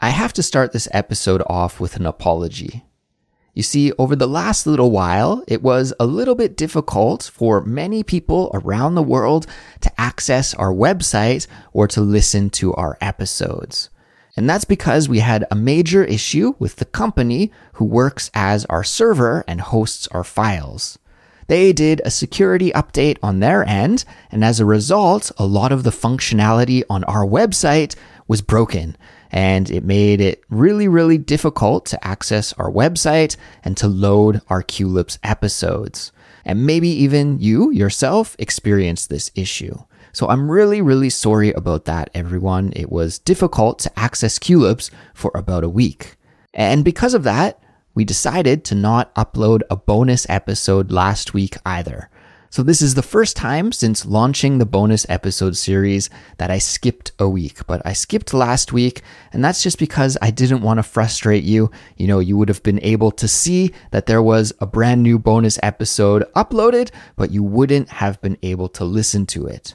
I have to start this episode off with an apology. You see, over the last little while, it was a little bit difficult for many people around the world to access our website or to listen to our episodes. And that's because we had a major issue with the company who works as our server and hosts our files. They did a security update on their end, and as a result, a lot of the functionality on our website was broken. And it made it really, really difficult to access our website and to load our Culips episodes. And maybe even you yourself experienced this issue. So I'm really, really sorry about that, everyone. It was difficult to access Culips for about a week. And because of that, we decided to not upload a bonus episode last week either. So this is the first time since launching the bonus episode series that I skipped a week, but I skipped last week and that's just because I didn't want to frustrate you. You know, you would have been able to see that there was a brand new bonus episode uploaded, but you wouldn't have been able to listen to it.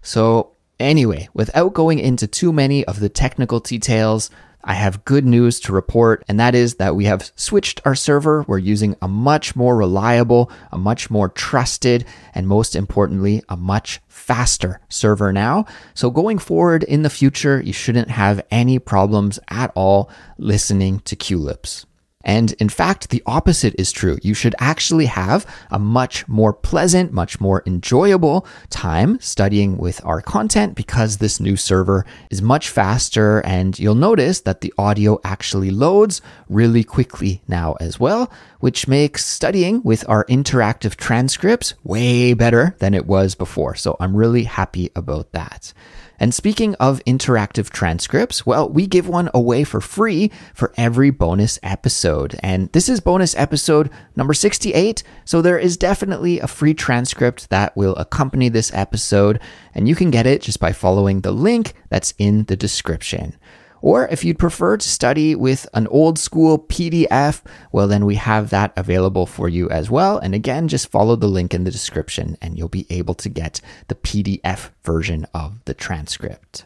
So, anyway, without going into too many of the technical details, I have good news to report, and that is that we have switched our server. We're using a much more reliable, a much more trusted, and most importantly, a much faster server now. So going forward in the future, you shouldn't have any problems at all listening to Culips. And in fact, the opposite is true. You should actually have a much more pleasant, much more enjoyable time studying with our content because this new server is much faster. And you'll notice that the audio actually loads really quickly now as well, which makes studying with our interactive transcripts way better than it was before. So I'm really happy about that. And speaking of interactive transcripts, well, we give one away for free for every bonus episode. And this is bonus episode number 68. So there is definitely a free transcript that will accompany this episode. And you can get it just by following the link that's in the description. Or if you'd prefer to study with an old school PDF, well, then we have that available for you as well. And again, just follow the link in the description and you'll be able to get the PDF version of the transcript.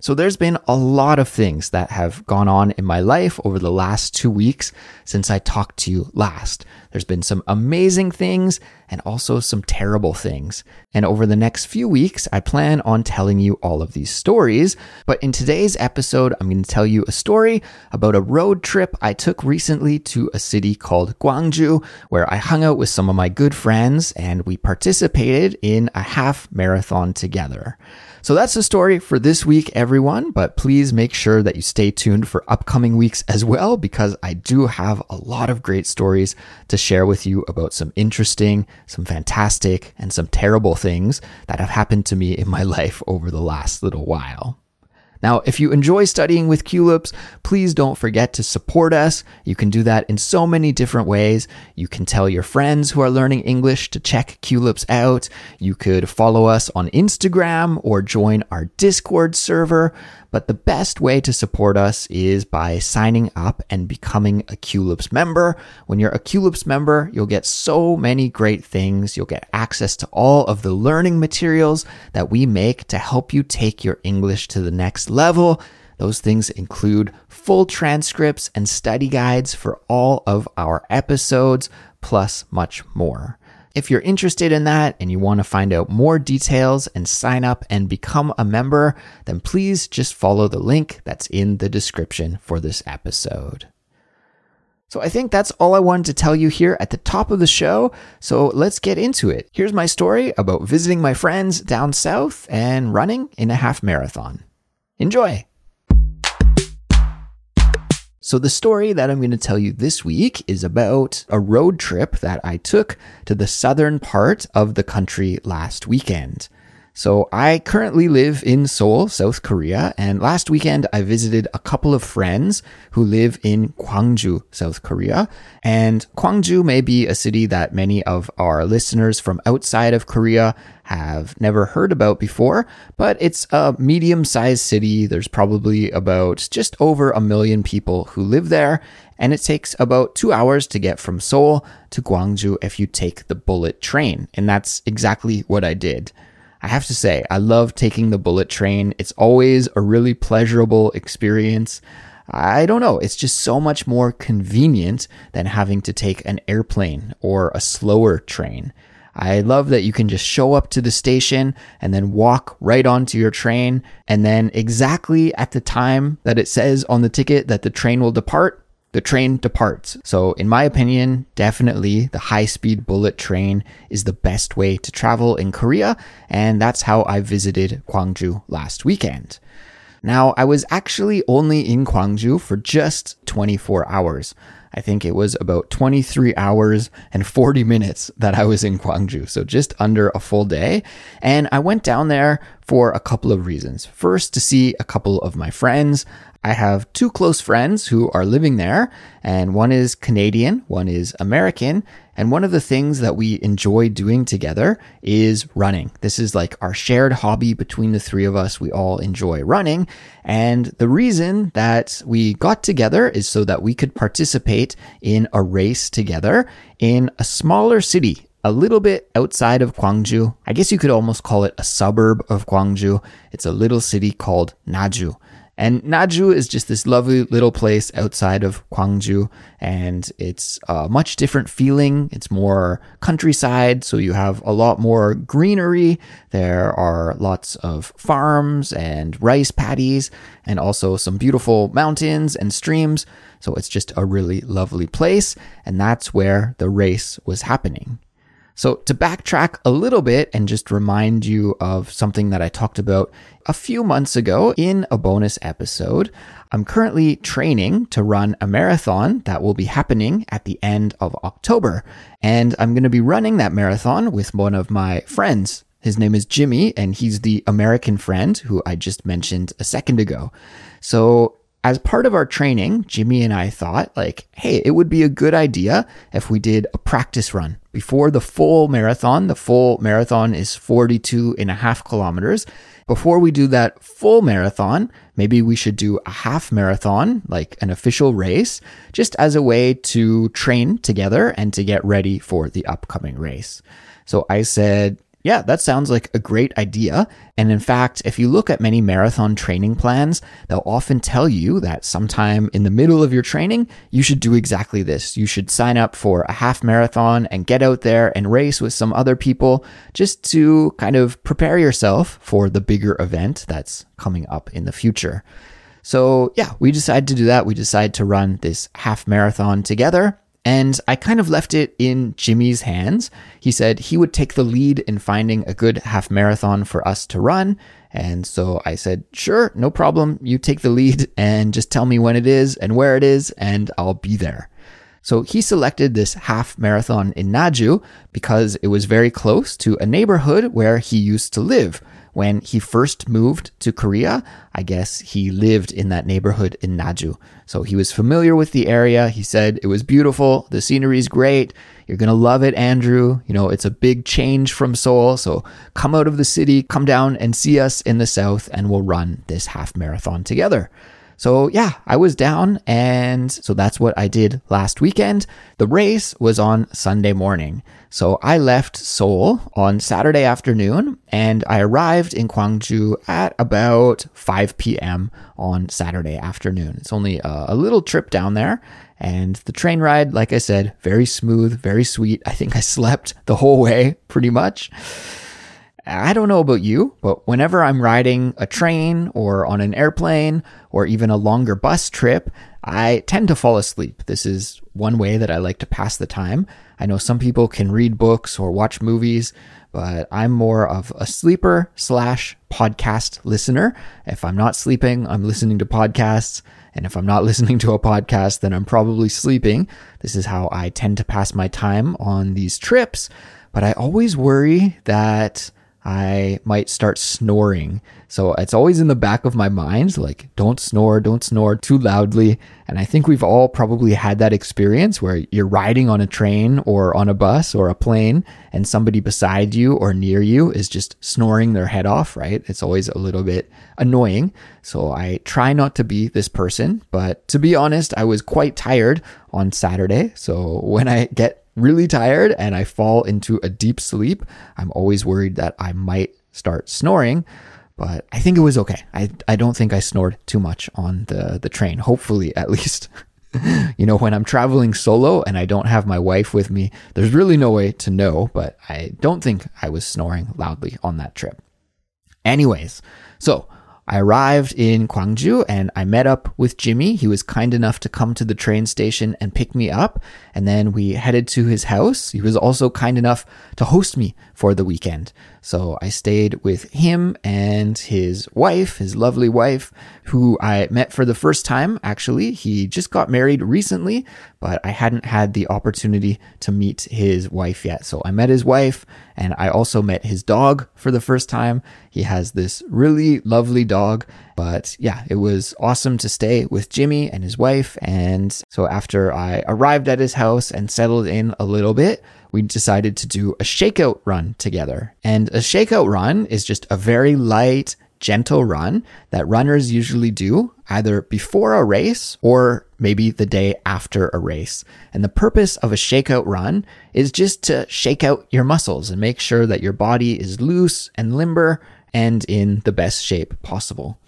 So there's been a lot of things that have gone on in my life over the last two weeks since I talked to you last. There's been some amazing things and also some terrible things. And over the next few weeks, I plan on telling you all of these stories. But in today's episode, I'm going to tell you a story about a road trip I took recently to a city called Gwangju, where I hung out with some of my good friends and we participated in a half marathon together. So that's the story for this week, everyone. But please make sure that you stay tuned for upcoming weeks as well, because I do have a lot of great stories to share with you about some interesting, some fantastic, and some terrible things that have happened to me in my life over the last little while. Now, if you enjoy studying with Culips, please don't forget to support us. You can do that in so many different ways. You can tell your friends who are learning English to check Culips out. You could follow us on Instagram or join our Discord server. But the best way to support us is by signing up and becoming a Culips member. When you're a Culips member, you'll get so many great things. You'll get access to all of the learning materials that we make to help you take your English to the next level. Those things include full transcripts and study guides for all of our episodes, plus much more. If you're interested in that and you want to find out more details and sign up and become a member, then please just follow the link that's in the description for this episode. So I think that's all I wanted to tell you here at the top of the show. So let's get into it. Here's my story about visiting my friends down south and running in a half marathon. Enjoy! So, the story that I'm going to tell you this week is about a road trip that I took to the southern part of the country last weekend. So, I currently live in Seoul, South Korea, and last weekend I visited a couple of friends who live in Gwangju, South Korea. And Gwangju may be a city that many of our listeners from outside of Korea have never heard about before, but it's a medium sized city. There's probably about just over a million people who live there, and it takes about two hours to get from Seoul to Gwangju if you take the bullet train. And that's exactly what I did. I have to say, I love taking the bullet train. It's always a really pleasurable experience. I don't know. It's just so much more convenient than having to take an airplane or a slower train. I love that you can just show up to the station and then walk right onto your train. And then exactly at the time that it says on the ticket that the train will depart, the train departs. So, in my opinion, definitely the high speed bullet train is the best way to travel in Korea. And that's how I visited Gwangju last weekend. Now, I was actually only in Gwangju for just 24 hours. I think it was about 23 hours and 40 minutes that I was in Gwangju. So just under a full day. And I went down there for a couple of reasons. First, to see a couple of my friends. I have two close friends who are living there, and one is Canadian, one is American. And one of the things that we enjoy doing together is running. This is like our shared hobby between the three of us. We all enjoy running. And the reason that we got together is so that we could participate in a race together in a smaller city a little bit outside of Gwangju. I guess you could almost call it a suburb of Gwangju. It's a little city called Naju. And Naju is just this lovely little place outside of Gwangju, and it's a much different feeling. It's more countryside, so you have a lot more greenery. There are lots of farms and rice paddies, and also some beautiful mountains and streams. So it's just a really lovely place, and that's where the race was happening. So, to backtrack a little bit and just remind you of something that I talked about a few months ago in a bonus episode, I'm currently training to run a marathon that will be happening at the end of October. And I'm going to be running that marathon with one of my friends. His name is Jimmy, and he's the American friend who I just mentioned a second ago. So, as part of our training, Jimmy and I thought, like, hey, it would be a good idea if we did a practice run before the full marathon. The full marathon is 42 and a half kilometers. Before we do that full marathon, maybe we should do a half marathon, like an official race, just as a way to train together and to get ready for the upcoming race. So I said, yeah, that sounds like a great idea. And in fact, if you look at many marathon training plans, they'll often tell you that sometime in the middle of your training, you should do exactly this. You should sign up for a half marathon and get out there and race with some other people just to kind of prepare yourself for the bigger event that's coming up in the future. So yeah, we decided to do that. We decided to run this half marathon together. And I kind of left it in Jimmy's hands. He said he would take the lead in finding a good half marathon for us to run. And so I said, sure, no problem. You take the lead and just tell me when it is and where it is, and I'll be there. So he selected this half marathon in Naju because it was very close to a neighborhood where he used to live when he first moved to Korea, I guess he lived in that neighborhood in Naju. So he was familiar with the area. He said it was beautiful. The scenery is great. You're going to love it, Andrew. You know, it's a big change from Seoul. So come out of the city, come down and see us in the south, and we'll run this half marathon together. So yeah, I was down and so that's what I did last weekend. The race was on Sunday morning. So I left Seoul on Saturday afternoon and I arrived in Gwangju at about 5 p.m. on Saturday afternoon. It's only a, little trip down there. And the train ride, like I said, very smooth, very sweet. I think I slept the whole way pretty much. I don't know about you, but whenever I'm riding a train or on an airplane or even a longer bus trip, I tend to fall asleep. This is one way that I like to pass the time. I know some people can read books or watch movies, but I'm more of a sleeper slash podcast listener. If I'm not sleeping, I'm listening to podcasts. And if I'm not listening to a podcast, then I'm probably sleeping. This is how I tend to pass my time on these trips. But I always worry that I might start snoring. So it's always in the back of my mind, like, don't snore, don't snore too loudly. And I think we've all probably had that experience where you're riding on a train or on a bus or a plane and somebody beside you or near you is just snoring their head off, right? It's always a little bit annoying. So I try not to be this person. But to be honest, I was quite tired on Saturday. So when I get really tired and I fall into a deep sleep, I'm always worried that I might start snoring. but I think it was okay. I, I don't think I snored too much on the, the train, hopefully, at least. you know, when I'm traveling solo and I don't have my wife with me, there's really no way to know, but I don't think I was snoring loudly on that trip. Anyways, so I arrived in Gwangju and I met up with Jimmy. He was kind enough to come to the train station and pick me up. And then we headed to his house. He was also kind enough to host me for the weekend. So I stayed with him and his wife, his lovely wife, who I met for the first time. Actually, he just got married recently, but I hadn't had the opportunity to meet his wife yet. So I met his wife and I also met his dog for the first time. He has this really lovely dog, but yeah, it was awesome to stay with Jimmy and his wife. And so after I arrived at his house and settled in a little bit, we decided to do a shakeout run together. And a shakeout run is just a very light, gentle run that runners usually do either before a race or maybe the day after a race. And the purpose of a shakeout run is just to shake out your muscles and make sure that your body is loose and limber and in the best shape possible.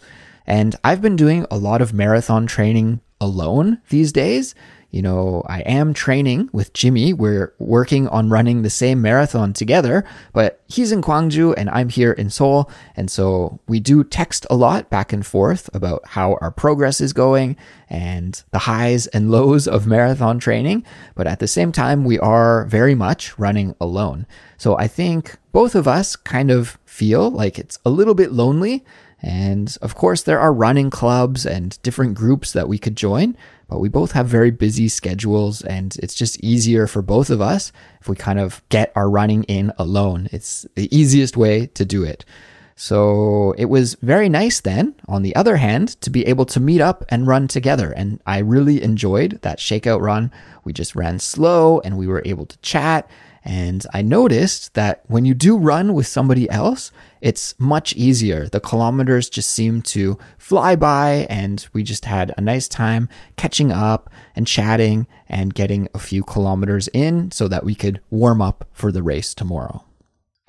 And I've been doing a lot of marathon training alone these days you know, I am training with Jimmy. We're working on running the same marathon together, but he's in Gwangju and I'm here in Seoul. And so we do text a lot back and forth about how our progress is going and the highs and lows of marathon training. But at the same time, we are very much running alone. So I think both of us kind of feel like it's a little bit lonely. And of course, there are running clubs and different groups that we could join. But we both have very busy schedules, and it's just easier for both of us if we kind of get our running in alone. It's the easiest way to do it. So it was very nice then, on the other hand, to be able to meet up and run together. And I really enjoyed that shakeout run. We just ran slow and we were able to chat and I noticed that when you do run with somebody else, it's much easier. The kilometers just seem to fly by, and we just had a nice time catching up and chatting and getting a few kilometers in so that we could warm up for the race tomorrow.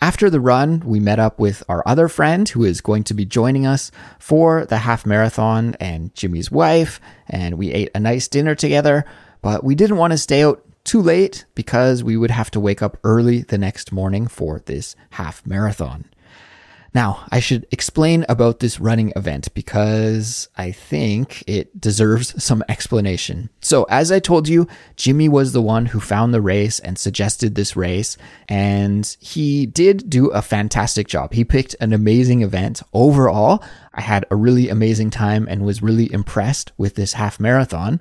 After the run, we met up with our other friend who is going to be joining us for the half marathon and Jimmy's wife, and we ate a nice dinner together. But we didn't want to stay out too late because we would have to wake up early the next morning for this half marathon. Now, I should explain about this running event because I think it deserves some explanation. So, as I told you, Jimmy was the one who found the race and suggested this race, and he did do a fantastic job. He picked an amazing event. Overall, I had a really amazing time and was really impressed with this half marathon.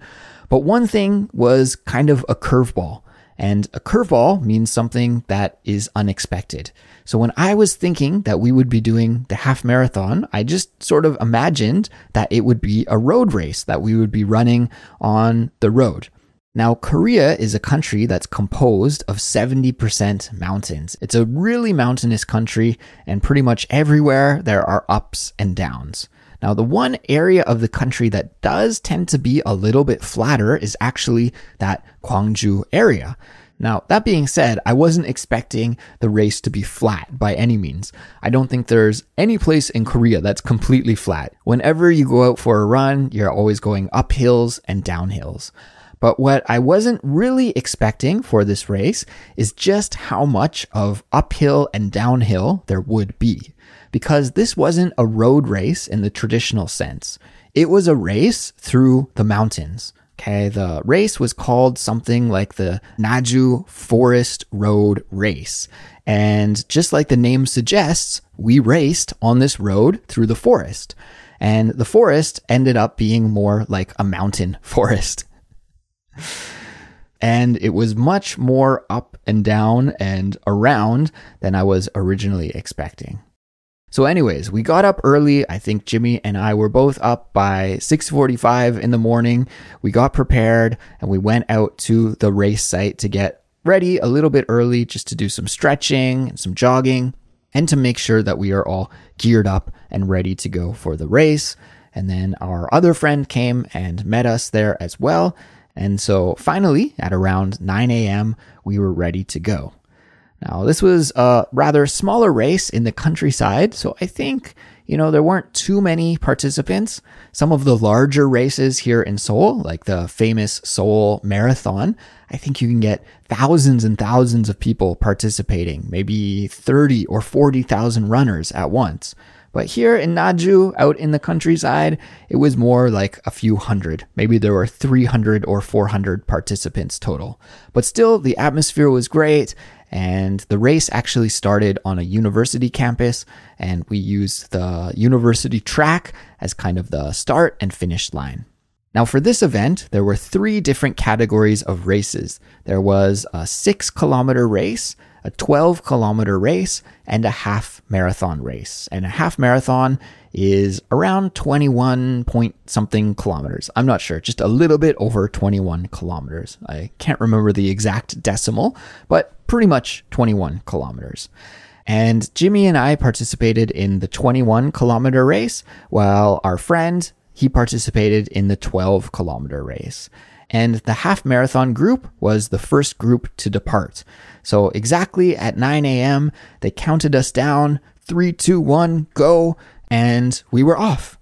But one thing was kind of a curveball. And a curveball means something that is unexpected. So when I was thinking that we would be doing the half marathon, I just sort of imagined that it would be a road race that we would be running on the road. Now, Korea is a country that's composed of 70% mountains. It's a really mountainous country, and pretty much everywhere there are ups and downs. Now, the one area of the country that does tend to be a little bit flatter is actually that Gwangju area. Now, that being said, I wasn't expecting the race to be flat by any means. I don't think there's any place in Korea that's completely flat. Whenever you go out for a run, you're always going up hills and down hills. But what I wasn't really expecting for this race is just how much of uphill and downhill there would be because this wasn't a road race in the traditional sense. It was a race through the mountains. Okay, the race was called something like the Naju Forest Road Race. And just like the name suggests, we raced on this road through the forest. And the forest ended up being more like a mountain forest. And it was much more up and down and around than I was originally expecting. So anyways, we got up early. I think Jimmy and I were both up by 6:45 in the morning. We got prepared and we went out to the race site to get ready a little bit early just to do some stretching and some jogging and to make sure that we are all geared up and ready to go for the race. And then our other friend came and met us there as well. And so finally, at around 9 a.m., we were ready to go. Now, this was a rather smaller race in the countryside, so I think you know, there weren't too many participants. Some of the larger races here in Seoul, like the famous Seoul Marathon, I think you can get thousands and thousands of people participating, maybe 30 or 40,000 runners at once. But here in Naju, out in the countryside, it was more like a few hundred. Maybe there were 300 or 400 participants total. But still, the atmosphere was great. And the race actually started on a university campus, and we used the university track as kind of the start and finish line. Now, for this event, there were three different categories of races. There was a six kilometer race, a 12 kilometer race, and a half marathon race. And a half marathon is around 21 point something kilometers. I'm not sure, just a little bit over 21 kilometers. I can't remember the exact decimal, but pretty much 21 kilometers. And Jimmy and I participated in the 21 kilometer race, while our friend, he participated in the 12 kilometer race. And the half marathon group was the first group to depart. So exactly at 9 a.m., they counted us down three, two, one, go, and we were off.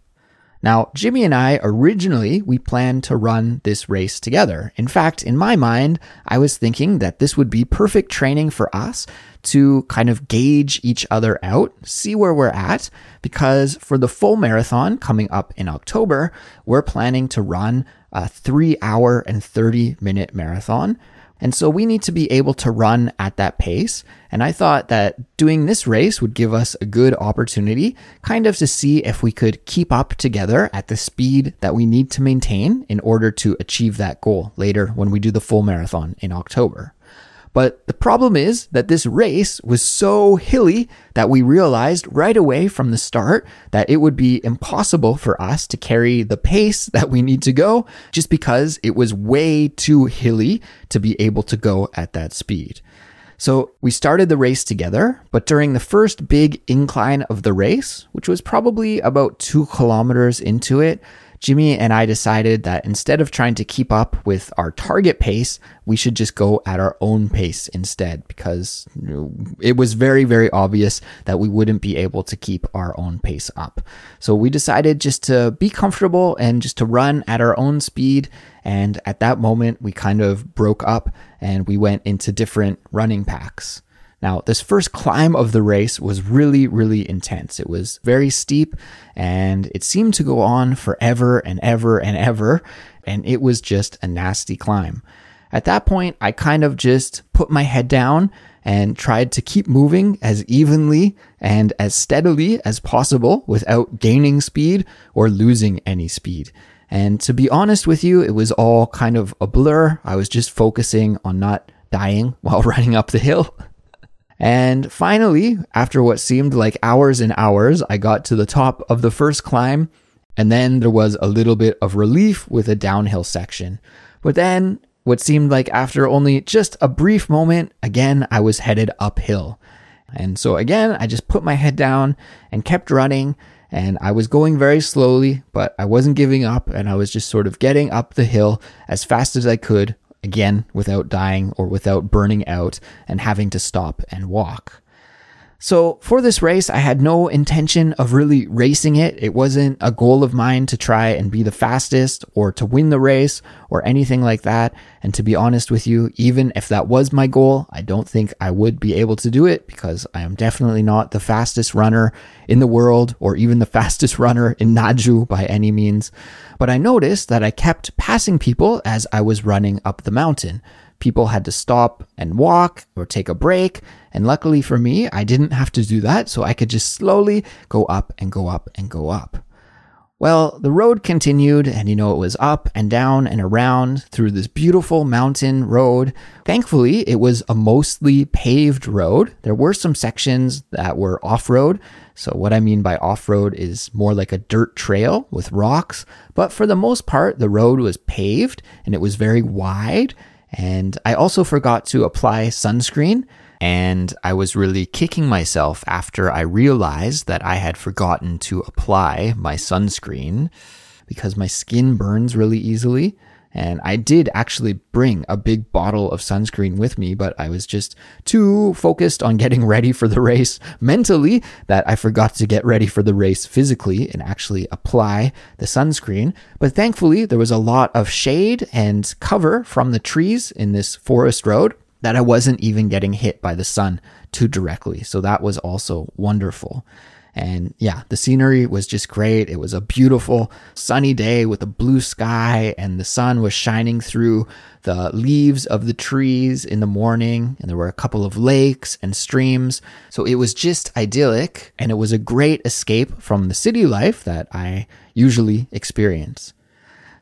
Now, Jimmy and I originally we planned to run this race together. In fact, in my mind, I was thinking that this would be perfect training for us to kind of gauge each other out, see where we're at, because for the full marathon coming up in October, we're planning to run a 3 hour and 30 minute marathon and so we need to be able to run at that pace. And I thought that doing this race would give us a good opportunity kind of to see if we could keep up together at the speed that we need to maintain in order to achieve that goal later when we do the full marathon in October. But the problem is that this race was so hilly that we realized right away from the start that it would be impossible for us to carry the pace that we need to go just because it was way too hilly to be able to go at that speed. So we started the race together, but during the first big incline of the race, which was probably about two kilometers into it, Jimmy and I decided that instead of trying to keep up with our target pace, we should just go at our own pace instead because it was very, very obvious that we wouldn't be able to keep our own pace up. So we decided just to be comfortable and just to run at our own speed. And at that moment, we kind of broke up and we went into different running packs. Now, this first climb of the race was really, really intense. It was very steep and it seemed to go on forever and ever and ever. And it was just a nasty climb. At that point, I kind of just put my head down and tried to keep moving as evenly and as steadily as possible without gaining speed or losing any speed. And to be honest with you, it was all kind of a blur. I was just focusing on not dying while running up the hill. And finally, after what seemed like hours and hours, I got to the top of the first climb, and then there was a little bit of relief with a downhill section. But then, what seemed like after only just a brief moment, again, I was headed uphill. And so again, I just put my head down and kept running. And I was going very slowly, but I wasn't giving up. And I was just sort of getting up the hill as fast as I could again without dying or without burning out and having to stop and walk. So for this race, I had no intention of really racing it. It wasn't a goal of mine to try and be the fastest or to win the race or anything like that. And to be honest with you, even if that was my goal, I don't think I would be able to do it because I am definitely not the fastest runner in the world or even the fastest runner in Naju by any means. But I noticed that I kept passing people as I was running up the mountain people had to stop and walk or take a break. And luckily for me, I didn't have to do that. So I could just slowly go up and go up and go up. Well, the road continued, and you know, it was up and down and around through this beautiful mountain road. Thankfully, it was a mostly paved road. There were some sections that were off road. So, what I mean by off road is more like a dirt trail with rocks. But for the most part, the road was paved and it was very wide. And I also forgot to apply sunscreen. And I was really kicking myself after I realized that I had forgotten to apply my sunscreen because my skin burns really easily. And I did actually bring a big bottle of sunscreen with me, but I was just too focused on getting ready for the race mentally that I forgot to get ready for the race physically and actually apply the sunscreen. But thankfully, there was a lot of shade and cover from the trees in this forest road that I wasn't even getting hit by the sun too directly. So that was also wonderful. And yeah, the scenery was just great. It was a beautiful sunny day with a blue sky, and the sun was shining through the leaves of the trees in the morning. And there were a couple of lakes and streams. So it was just idyllic, and it was a great escape from the city life that I usually experience.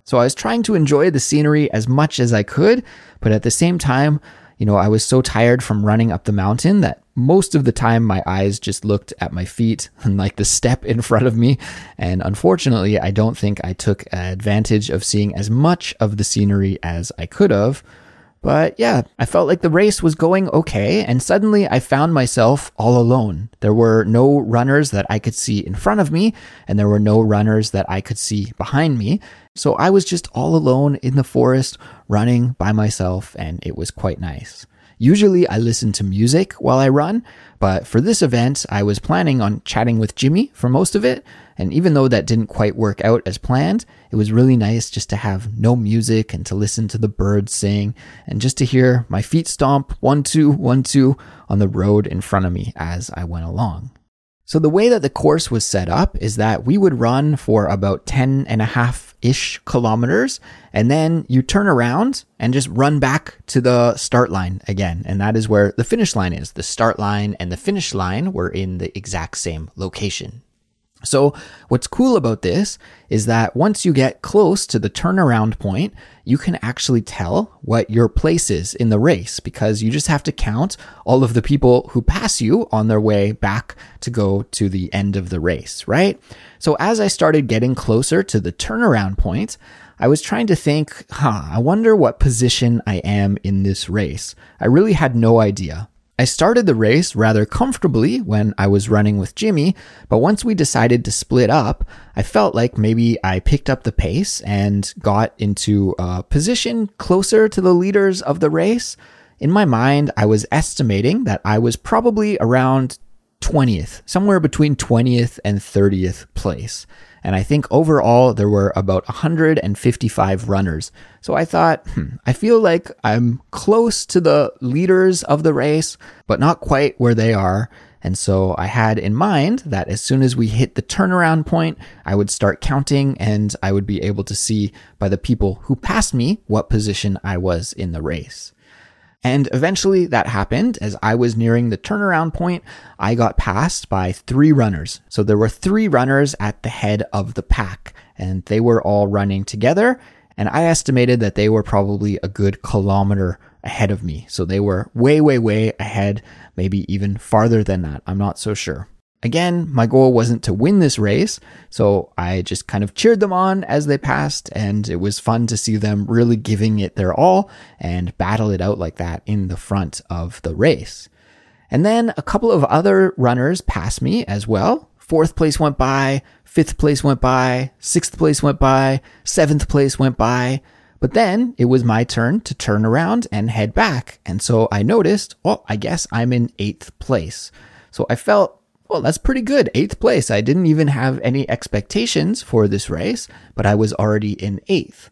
So I was trying to enjoy the scenery as much as I could, but at the same time, you know, I was so tired from running up the mountain that most of the time my eyes just looked at my feet and like the step in front of me. And unfortunately, I don't think I took advantage of seeing as much of the scenery as I could have. But yeah, I felt like the race was going okay, and suddenly I found myself all alone. There were no runners that I could see in front of me, and there were no runners that I could see behind me. So I was just all alone in the forest, running by myself, and it was quite nice. Usually I listen to music while I run, but for this event, I was planning on chatting with Jimmy for most of it. And even though that didn't quite work out as planned, it was really nice just to have no music and to listen to the birds sing and just to hear my feet stomp one, two, one, two on the road in front of me as I went along. So the way that the course was set up is that we would run for about 10 and a half ish kilometers and then you turn around and just run back to the start line again. And that is where the finish line is. The start line and the finish line were in the exact same location. So what's cool about this is that once you get close to the turnaround point, you can actually tell what your place is in the race because you just have to count all of the people who pass you on their way back to go to the end of the race, right? So as I started getting closer to the turnaround point, I was trying to think, huh, I wonder what position I am in this race. I really had no idea. I started the race rather comfortably when I was running with Jimmy, but once we decided to split up, I felt like maybe I picked up the pace and got into a position closer to the leaders of the race. In my mind, I was estimating that I was probably around 20th, somewhere between 20th and 30th place. And I think overall there were about 155 runners. So I thought, hmm, I feel like I'm close to the leaders of the race, but not quite where they are. And so I had in mind that as soon as we hit the turnaround point, I would start counting and I would be able to see by the people who passed me what position I was in the race. And eventually that happened. As I was nearing the turnaround point, I got passed by three runners. So there were three runners at the head of the pack, and they were all running together. And I estimated that they were probably a good kilometer ahead of me. So they were way, way, way ahead, maybe even farther than that. I'm not so sure. Again, my goal wasn't to win this race, so I just kind of cheered them on as they passed, and it was fun to see them really giving it their all and battle it out like that in the front of the race. And then a couple of other runners passed me as well. Fourth place went by, fifth place went by, sixth place went by, seventh place went by. But then it was my turn to turn around and head back. And so I noticed, well, I guess I'm in eighth place. So I felt well, that's pretty good. Eighth place. I didn't even have any expectations for this race, but I was already in eighth.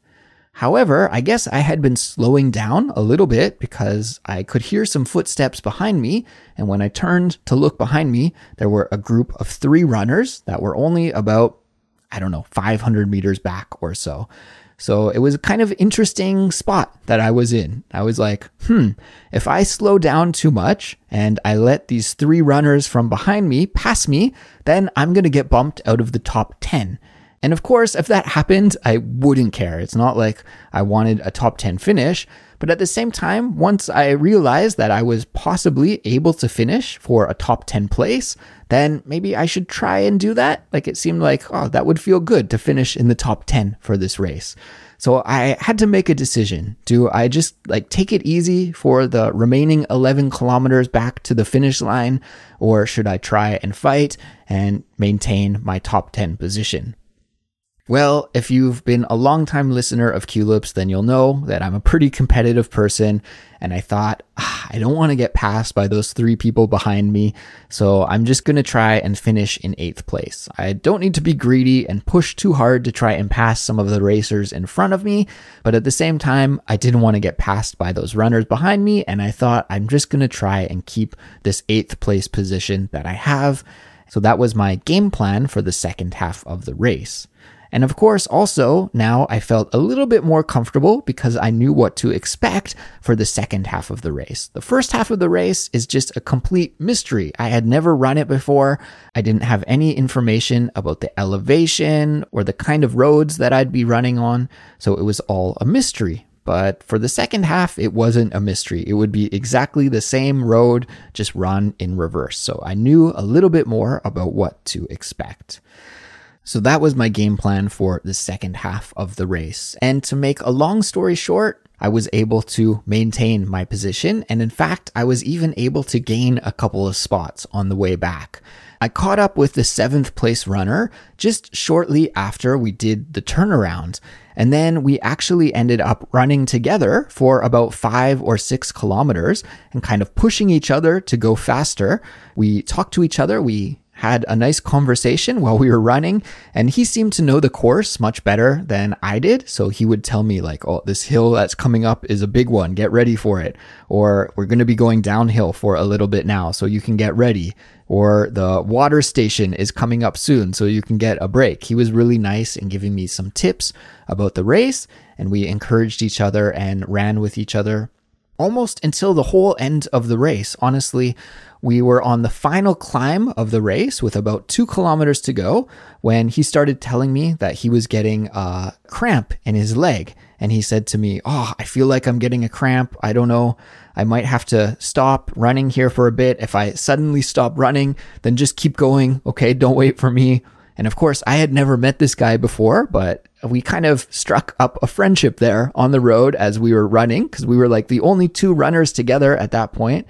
However, I guess I had been slowing down a little bit because I could hear some footsteps behind me. And when I turned to look behind me, there were a group of three runners that were only about, I don't know, 500 meters back or so. So it was a kind of interesting spot that I was in. I was like, hmm, if I slow down too much and I let these three runners from behind me pass me, then I'm going to get bumped out of the top 10. And of course, if that happened, I wouldn't care. It's not like I wanted a top 10 finish. But at the same time, once I realized that I was possibly able to finish for a top 10 place, then maybe I should try and do that. Like it seemed like, oh, that would feel good to finish in the top 10 for this race. So I had to make a decision. Do I just like take it easy for the remaining 11 kilometers back to the finish line, or should I try and fight and maintain my top 10 position? Well, if you've been a long-time listener of Culips, then you'll know that I'm a pretty competitive person. And I thought, ah, I don't want to get passed by those three people behind me. So I'm just going to try and finish in eighth place. I don't need to be greedy and push too hard to try and pass some of the racers in front of me. But at the same time, I didn't want to get passed by those runners behind me. And I thought I'm just going to try and keep this eighth place position that I have. So that was my game plan for the second half of the race. And of course, also now I felt a little bit more comfortable because I knew what to expect for the second half of the race. The first half of the race is just a complete mystery. I had never run it before. I didn't have any information about the elevation or the kind of roads that I'd be running on. So it was all a mystery. But for the second half, it wasn't a mystery. It would be exactly the same road, just run in reverse. So I knew a little bit more about what to expect. So that was my game plan for the second half of the race. And to make a long story short, I was able to maintain my position. And in fact, I was even able to gain a couple of spots on the way back. I caught up with the seventh place runner just shortly after we did the turnaround. And then we actually ended up running together for about five or six kilometers and kind of pushing each other to go faster. We talked to each other. We had a nice conversation while we were running and he seemed to know the course much better than I did. So he would tell me like, Oh, this hill that's coming up is a big one. Get ready for it. Or we're going to be going downhill for a little bit now. So you can get ready. Or the water station is coming up soon. So you can get a break. He was really nice in giving me some tips about the race and we encouraged each other and ran with each other almost until the whole end of the race. Honestly, we were on the final climb of the race with about two kilometers to go when he started telling me that he was getting a cramp in his leg. And he said to me, Oh, I feel like I'm getting a cramp. I don't know. I might have to stop running here for a bit. If I suddenly stop running, then just keep going. Okay. Don't wait for me. And of course, I had never met this guy before, but we kind of struck up a friendship there on the road as we were running because we were like the only two runners together at that point.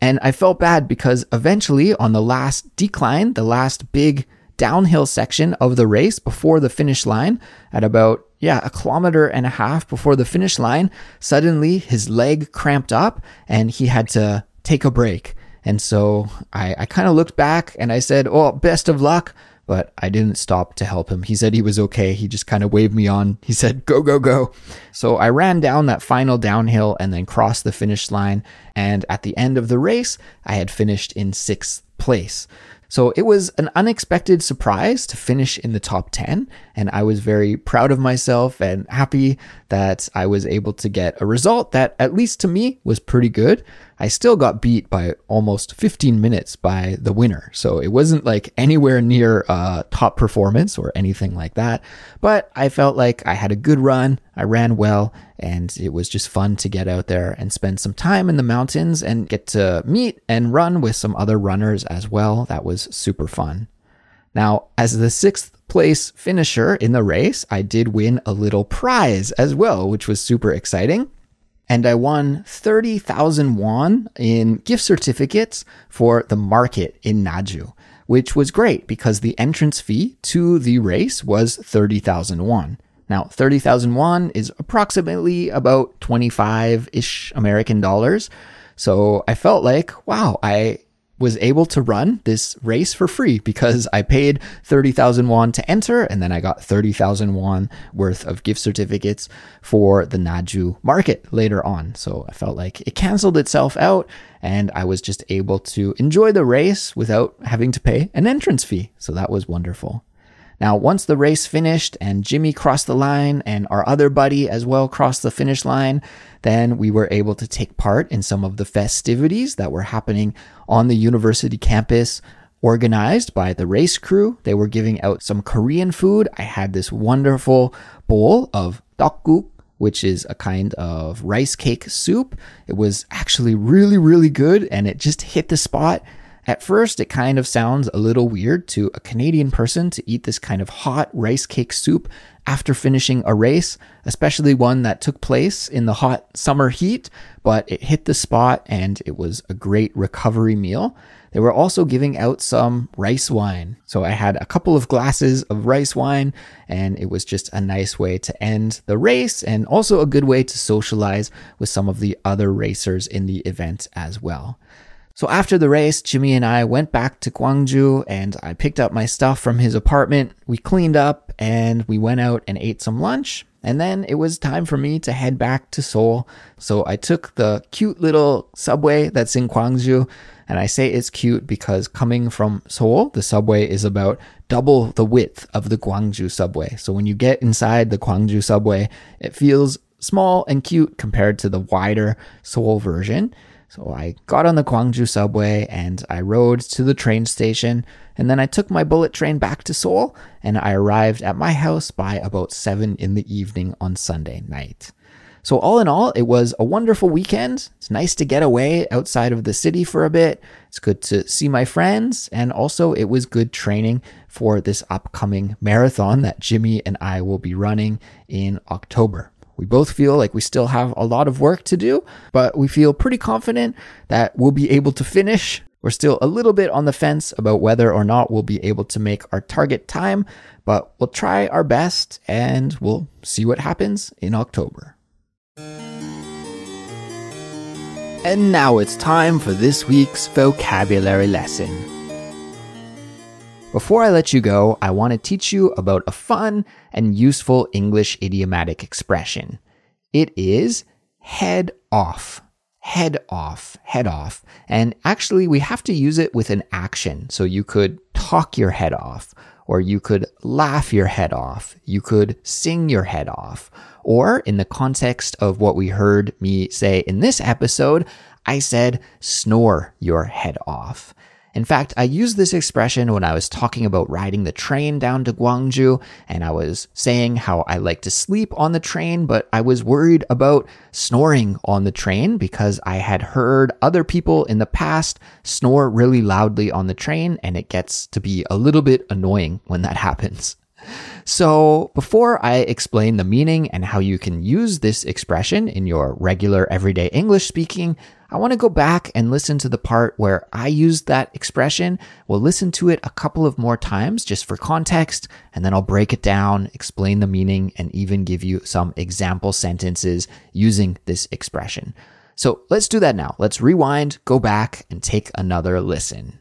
And I felt bad because eventually on the last decline, the last big downhill section of the race before the finish line at about yeah, a kilometer and a half before the finish line, suddenly his leg cramped up and he had to take a break. And so I, I kind of looked back and I said, Oh, best of luck but I didn't stop to help him. He said he was okay. He just kind of waved me on. He said, go, go, go. So I ran down that final downhill and then crossed the finish line. And at the end of the race, I had finished in sixth place. So it was an unexpected surprise to finish in the top 10. And I was very proud of myself and happy that I was able to get a result that, at least to me, was pretty good. I still got beat by almost 15 minutes by the winner. So it wasn't like anywhere near uh, top performance or anything like that. But I felt like I had a good run. I ran well and it was just fun to get out there and spend some time in the mountains and get to meet and run with some other runners as well. That was super fun. Now, as the sixth place finisher in the race, I did win a little prize as well, which was super exciting and I won 30,000 won in gift certificates for the market in Naju, which was great because the entrance fee to the race was 30,000 won. Now, 30,000 won is approximately about 25 ish American dollars. So I felt like, wow, I was able to run this race for free because I paid 30,000 won to enter and then I got 30,000 won worth of gift certificates for the Naju market later on. So I felt like it canceled itself out and I was just able to enjoy the race without having to pay an entrance fee. So that was wonderful. Now, once the race finished and Jimmy crossed the line and our other buddy as well crossed the finish line, then we were able to take part in some of the festivities that were happening on the university campus organized by the race crew. They were giving out some Korean food. I had this wonderful bowl of tteokguk, which is a kind of rice cake soup. It was actually really, really good and it just hit the spot. At first, it kind of sounds a little weird to a Canadian person to eat this kind of hot rice cake soup after finishing a race, especially one that took place in the hot summer heat, but it hit the spot and it was a great recovery meal. they were also giving out some rice wine. So I had a couple of glasses of rice wine, and it was just a nice way to end the race and also a good way to socialize with some of the other racers in the event as well. So after the race, Jimmy and I went back to Gwangju and I picked up my stuff from his apartment. We cleaned up and we went out and ate some lunch. And then it was time for me to head back to Seoul. So I took the cute little subway that's in Gwangju. And I say it's cute because coming from Seoul, the subway is about double the width of the Gwangju subway. So when you get inside the Gwangju subway, it feels small and cute compared to the wider Seoul version. So I got on the Gwangju subway and I rode to the train station. And then I took my bullet train back to Seoul and I arrived at my house by about 7 in the evening on Sunday night. So, all in all, it was a wonderful weekend. It's nice to get away outside of the city for a bit. It's good to see my friends. And also, it was good training for this upcoming marathon that Jimmy and I will be running in October. We both feel like we still have a lot of work to do, but we feel pretty confident that we'll be able to finish. We're still a little bit on the fence about whether or not we'll be able to make our target time, but we'll try our best and we'll see what happens in October. And now it's time for this week's vocabulary lesson. Before I let you go, I want to teach you about a fun and useful English idiomatic expression. It is head off. Head off, head off. And actually, we have to use it with an action. So you could talk your head off, or you could laugh your head off. You could sing your head off. Or in the context of what we heard me say in this episode, I said snore your head off. In fact, I used this expression when I was talking about riding the train down to Gwangju, and I was saying how I like to sleep on the train, but I was worried about snoring on the train because I had heard other people in the past snore really loudly on the train, and it gets to be a little bit annoying when that happens. So, before I explain the meaning and how you can use this expression in your regular everyday English speaking, I want to go back and listen to the part where I used that expression. We'll listen to it a couple of more times just for context, and then I'll break it down, explain the meaning, and even give you some example sentences using this expression. So let's do that now. Let's rewind, go back, and take another listen.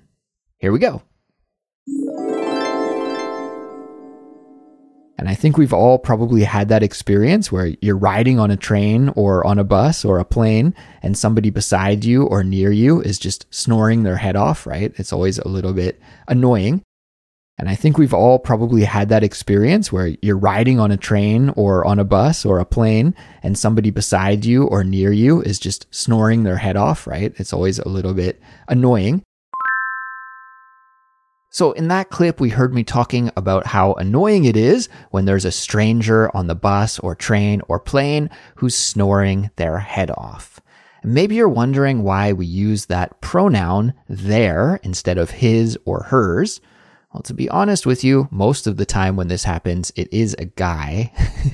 Here we go. And I think we've all probably had that experience where you're riding on a train or on a bus or a plane and somebody beside you or near you is just snoring their head off, right? It's always a little bit annoying. And I think we've all probably had that experience where you're riding on a train or on a bus or a plane and somebody beside you or near you is just snoring their head off, right? It's always a little bit annoying. So, in that clip, we heard me talking about how annoying it is when there's a stranger on the bus or train or plane who's snoring their head off. maybe you're wondering why we use that pronoun there instead of his or hers. Well, to be honest with you, most of the time when this happens, it is a guy.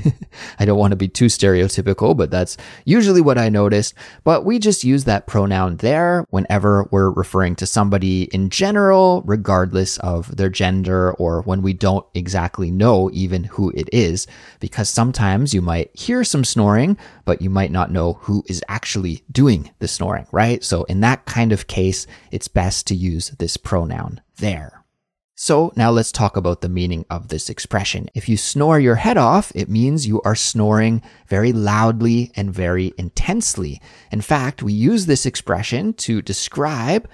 I don't want to be too stereotypical, but that's usually what I noticed. But we just use that pronoun there whenever we're referring to somebody in general, regardless of their gender or when we don't exactly know even who it is. Because sometimes you might hear some snoring, but you might not know who is actually doing the snoring, right? So in that kind of case, it's best to use this pronoun there. So now let's talk about the meaning of this expression. If you snore your head off, it means you are snoring very loudly and very intensely. In fact, we use this expression to describe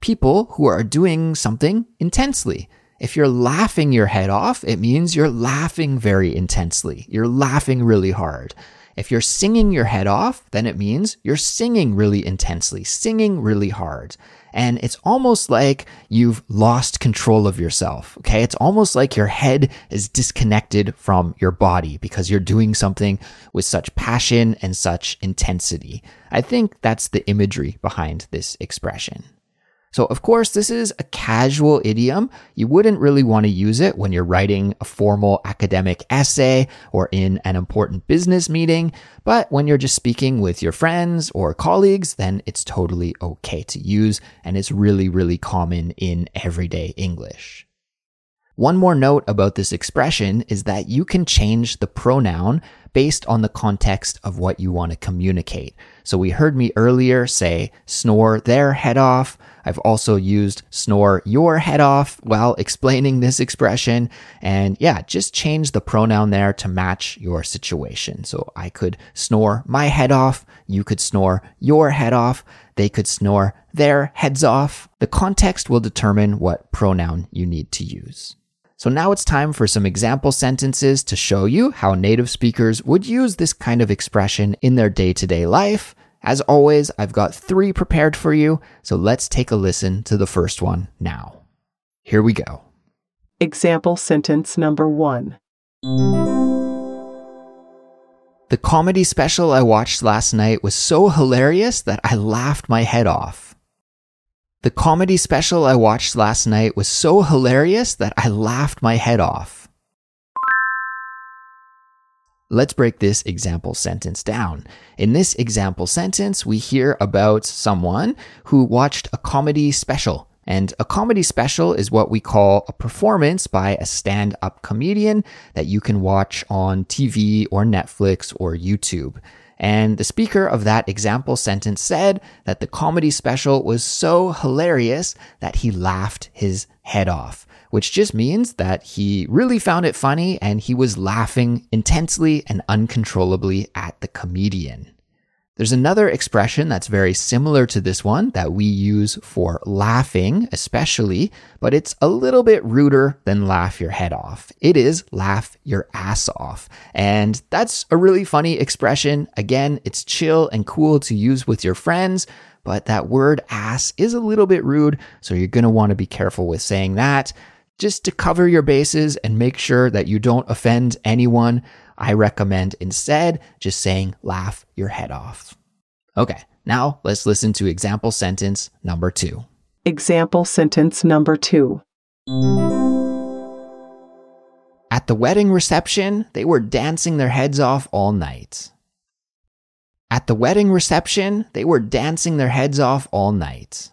people who are doing something intensely. If you're laughing your head off, it means you're laughing very intensely. You're laughing really hard. If you're singing your head off, then it means you're singing really intensely, singing really hard. And it's almost like you've lost control of yourself. Okay. It's almost like your head is disconnected from your body because you're doing something with such passion and such intensity. I think that's the imagery behind this expression. So, of course, this is a casual idiom. You wouldn't really want to use it when you're writing a formal academic essay or in an important business meeting. But when you're just speaking with your friends or colleagues, then it's totally okay to use. And it's really, really common in everyday English. One more note about this expression is that you can change the pronoun based on the context of what you want to communicate. So we heard me earlier say snore their head off. I've also used snore your head off while explaining this expression. And yeah, just change the pronoun there to match your situation. So I could snore my head off. You could snore your head off. They could snore their heads off. The context will determine what pronoun you need to use. So now it's time for some example sentences to show you how native speakers would use this kind of expression in their day to day life. As always, I've got three prepared for you, so let's take a listen to the first one now. Here we go. Example sentence number one. The comedy special I watched last night was so hilarious that I laughed my head off. The comedy special I watched last night was so hilarious that I laughed my head off. Let's break this example sentence down. In this example sentence, we hear about someone who watched a comedy special. And a comedy special is what we call a performance by a stand up comedian that you can watch on TV or Netflix or YouTube. And the speaker of that example sentence said that the comedy special was so hilarious that he laughed his head off, which just means that he really found it funny and he was laughing intensely and uncontrollably at the comedian. There's another expression that's very similar to this one that we use for laughing, especially, but it's a little bit ruder than laugh your head off. It is laugh your ass off. And that's a really funny expression. Again, it's chill and cool to use with your friends, but that word ass is a little bit rude, so you're want to be careful with saying that. Just to cover your bases and make sure that you don't offend anyone, I recommend instead just saying laugh your head off. Okay, now let's listen to example sentence number two. Example sentence number two. At the wedding reception, they were dancing their heads off all night. At the wedding reception, they were dancing their heads off all night.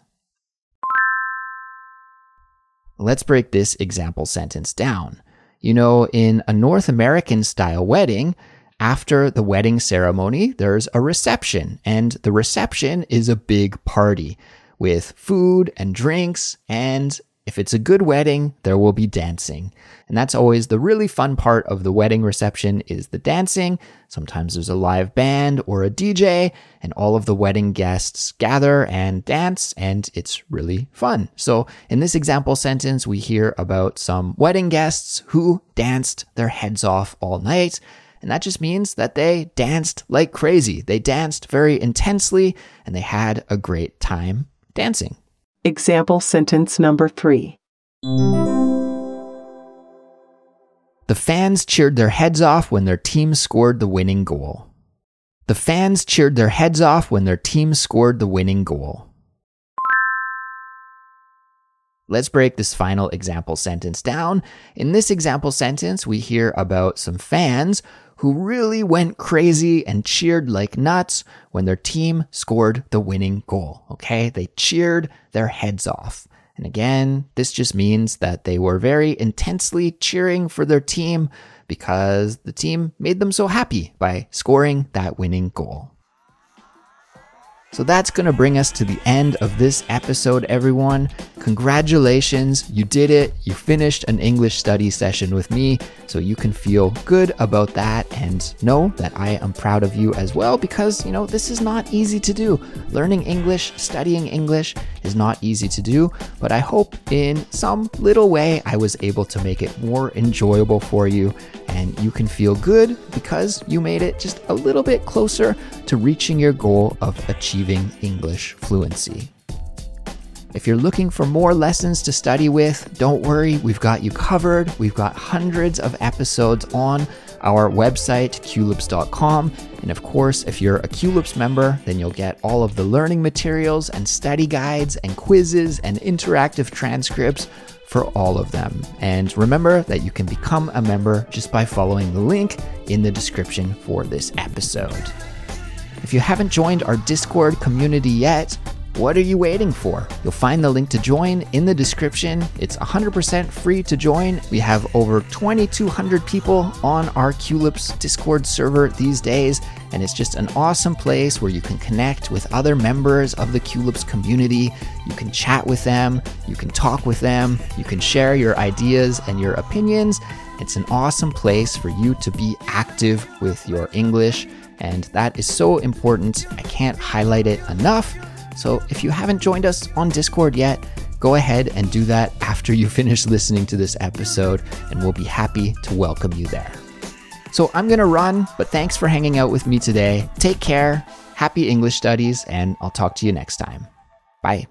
Let's break this example sentence down. You know, in a North American style wedding, after the wedding ceremony, there's a reception, and the reception is a big party with food and drinks. And if it's a good wedding, there will be dancing. And that's always the really fun part of the wedding reception is the dancing. Sometimes there's a live band or a DJ and all of the wedding guests gather and dance and it's really fun. So in this example sentence, we hear about some wedding guests who danced their heads off all night. And that just means that they danced like crazy. They danced very intensely and they had a great time dancing. Example sentence number three. The fans cheered their heads off when their team scored the winning goal. The fans cheered their heads off when their team scored the winning goal. Let's break this final example sentence down. In this example sentence, we hear about some fans who really went crazy and cheered like nuts when their team scored the winning goal. Okay. They cheered their heads off. And again, this just means that they were very intensely cheering for their team because the team made them so happy by scoring that winning goal. So that's going to bring us to the end of this episode, everyone. Congratulations, you did it. You finished an English study session with me, so you can feel good about that and know that I am proud of you as well because, you know, this is not easy to do. Learning English, studying English is not easy to do, but I hope in some little way I was able to make it more enjoyable for you and you can feel good because you made it just a little bit closer to reaching your goal of achieving English fluency. If you're looking for more lessons to study with, don't worry, we've got you covered. We've got hundreds of episodes on our website, culips.com. And of course, if you're a Culips member, then you'll get all of the learning materials and study guides and quizzes and interactive transcripts for all of them. And remember that you can become a member just by following the link in the description for this episode. If you haven't joined our Discord community yet, what are you waiting for? You'll find the link to join in the description. It's 100% free to join. We have over 2,200 people on our Culips Discord server these days, and it's just an awesome place where you can connect with other members of the Culips community. You can chat with them, you can talk with them, you can share your ideas and your opinions. It's an awesome place for you to be active with your English, and that is so important. I can't highlight it enough. So if you haven't joined us on Discord yet, go ahead and do that after you finish listening to this episode, and we'll be happy to welcome you there. So I'm going to run, but thanks for hanging out with me today. Take care, happy English studies, and I'll talk to you next time. Bye.